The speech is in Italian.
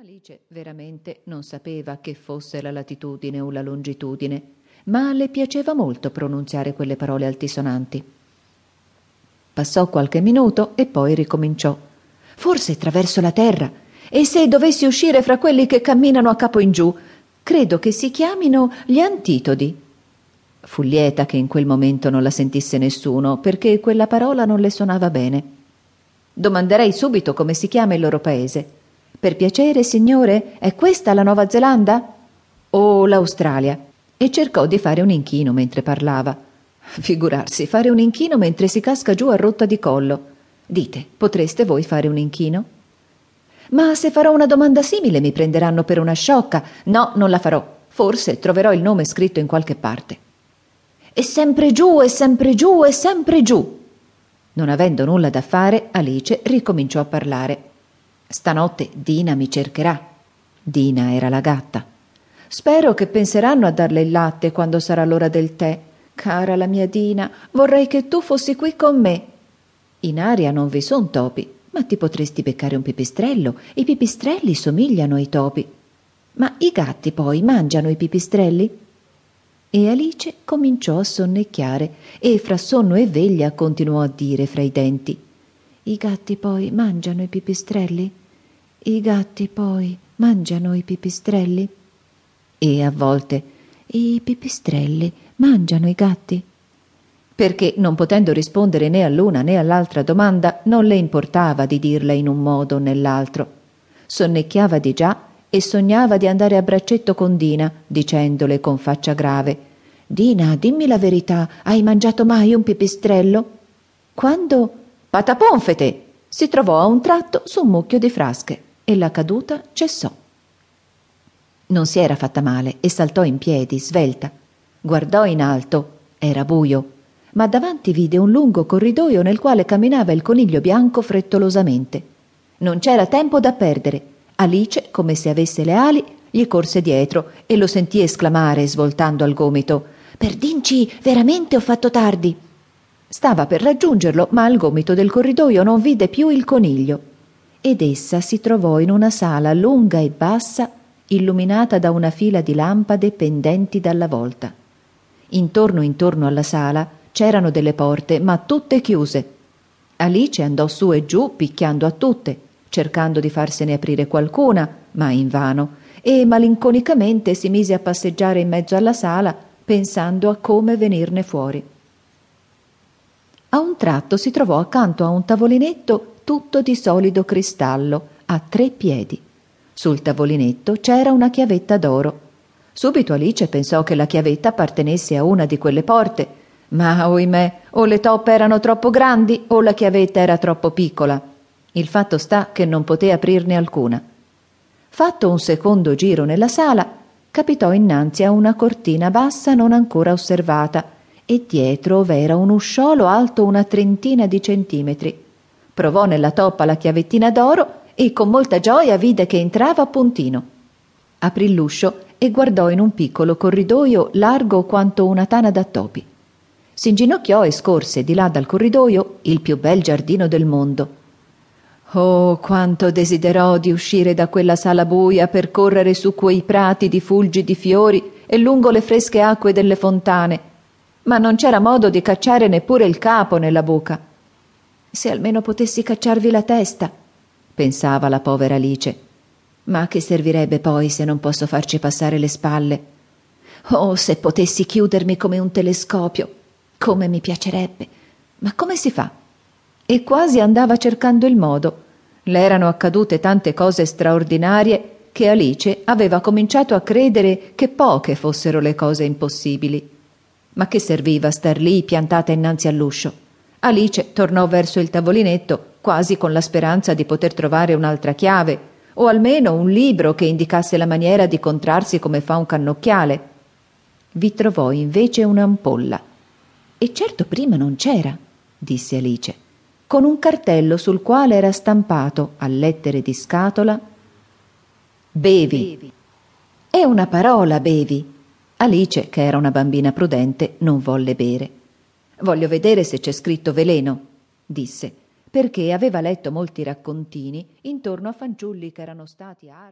Alice veramente non sapeva che fosse la latitudine o la longitudine, ma le piaceva molto pronunziare quelle parole altisonanti. Passò qualche minuto e poi ricominciò. Forse attraverso la terra. E se dovessi uscire fra quelli che camminano a capo in giù, credo che si chiamino gli antitodi. Fu lieta che in quel momento non la sentisse nessuno, perché quella parola non le suonava bene. Domanderei subito come si chiama il loro paese. Per piacere, signore, è questa la Nuova Zelanda? O l'Australia? E cercò di fare un inchino mentre parlava. Figurarsi, fare un inchino mentre si casca giù a rotta di collo. Dite, potreste voi fare un inchino? Ma se farò una domanda simile mi prenderanno per una sciocca. No, non la farò. Forse troverò il nome scritto in qualche parte. E sempre giù, e sempre giù, e sempre giù. Non avendo nulla da fare, Alice ricominciò a parlare. Stanotte Dina mi cercherà. Dina era la gatta. Spero che penseranno a darle il latte quando sarà l'ora del tè. Cara la mia Dina, vorrei che tu fossi qui con me. In aria non vi son topi, ma ti potresti beccare un pipistrello. I pipistrelli somigliano ai topi. Ma i gatti poi mangiano i pipistrelli? E Alice cominciò a sonnecchiare e fra sonno e veglia continuò a dire fra i denti i gatti poi mangiano i pipistrelli? I gatti poi mangiano i pipistrelli? E a volte i pipistrelli mangiano i gatti? Perché, non potendo rispondere né all'una né all'altra domanda, non le importava di dirla in un modo o nell'altro. Sonnecchiava di già e sognava di andare a braccetto con Dina, dicendole con faccia grave Dina, dimmi la verità, hai mangiato mai un pipistrello? Quando Pataponfete! Si trovò a un tratto su un mucchio di frasche e la caduta cessò. Non si era fatta male e saltò in piedi, svelta. Guardò in alto. Era buio, ma davanti vide un lungo corridoio nel quale camminava il coniglio bianco frettolosamente. Non c'era tempo da perdere. Alice, come se avesse le ali, gli corse dietro e lo sentì esclamare, svoltando al gomito: Perdinci, veramente ho fatto tardi. Stava per raggiungerlo, ma al gomito del corridoio non vide più il coniglio. Ed essa si trovò in una sala lunga e bassa, illuminata da una fila di lampade pendenti dalla volta. Intorno intorno alla sala c'erano delle porte, ma tutte chiuse. Alice andò su e giù picchiando a tutte, cercando di farsene aprire qualcuna, ma invano, e malinconicamente si mise a passeggiare in mezzo alla sala, pensando a come venirne fuori. A un tratto si trovò accanto a un tavolinetto tutto di solido cristallo, a tre piedi. Sul tavolinetto c'era una chiavetta d'oro. Subito Alice pensò che la chiavetta appartenesse a una di quelle porte, ma oimè, o le toppe erano troppo grandi o la chiavetta era troppo piccola. Il fatto sta che non poté aprirne alcuna. Fatto un secondo giro nella sala, capitò innanzi a una cortina bassa non ancora osservata, e dietro v'era un usciolo alto una trentina di centimetri. Provò nella toppa la chiavettina d'oro e con molta gioia vide che entrava a puntino. Aprì l'uscio e guardò in un piccolo corridoio largo quanto una tana da topi. Si inginocchiò e scorse di là dal corridoio il più bel giardino del mondo. Oh, quanto desiderò di uscire da quella sala buia per correre su quei prati di fulgidi fiori e lungo le fresche acque delle fontane ma non c'era modo di cacciare neppure il capo nella buca. Se almeno potessi cacciarvi la testa, pensava la povera Alice. Ma che servirebbe poi se non posso farci passare le spalle? Oh, se potessi chiudermi come un telescopio, come mi piacerebbe. Ma come si fa? E quasi andava cercando il modo. Le erano accadute tante cose straordinarie che Alice aveva cominciato a credere che poche fossero le cose impossibili. Ma che serviva star lì piantata innanzi all'uscio? Alice tornò verso il tavolinetto, quasi con la speranza di poter trovare un'altra chiave, o almeno un libro che indicasse la maniera di contrarsi come fa un cannocchiale. Vi trovò invece un'ampolla. E certo prima non c'era, disse Alice, con un cartello sul quale era stampato, a lettere di scatola, Bevi. È una parola, bevi, Alice, che era una bambina prudente, non volle bere. Voglio vedere se c'è scritto veleno, disse, perché aveva letto molti raccontini intorno a fanciulli che erano stati arsi.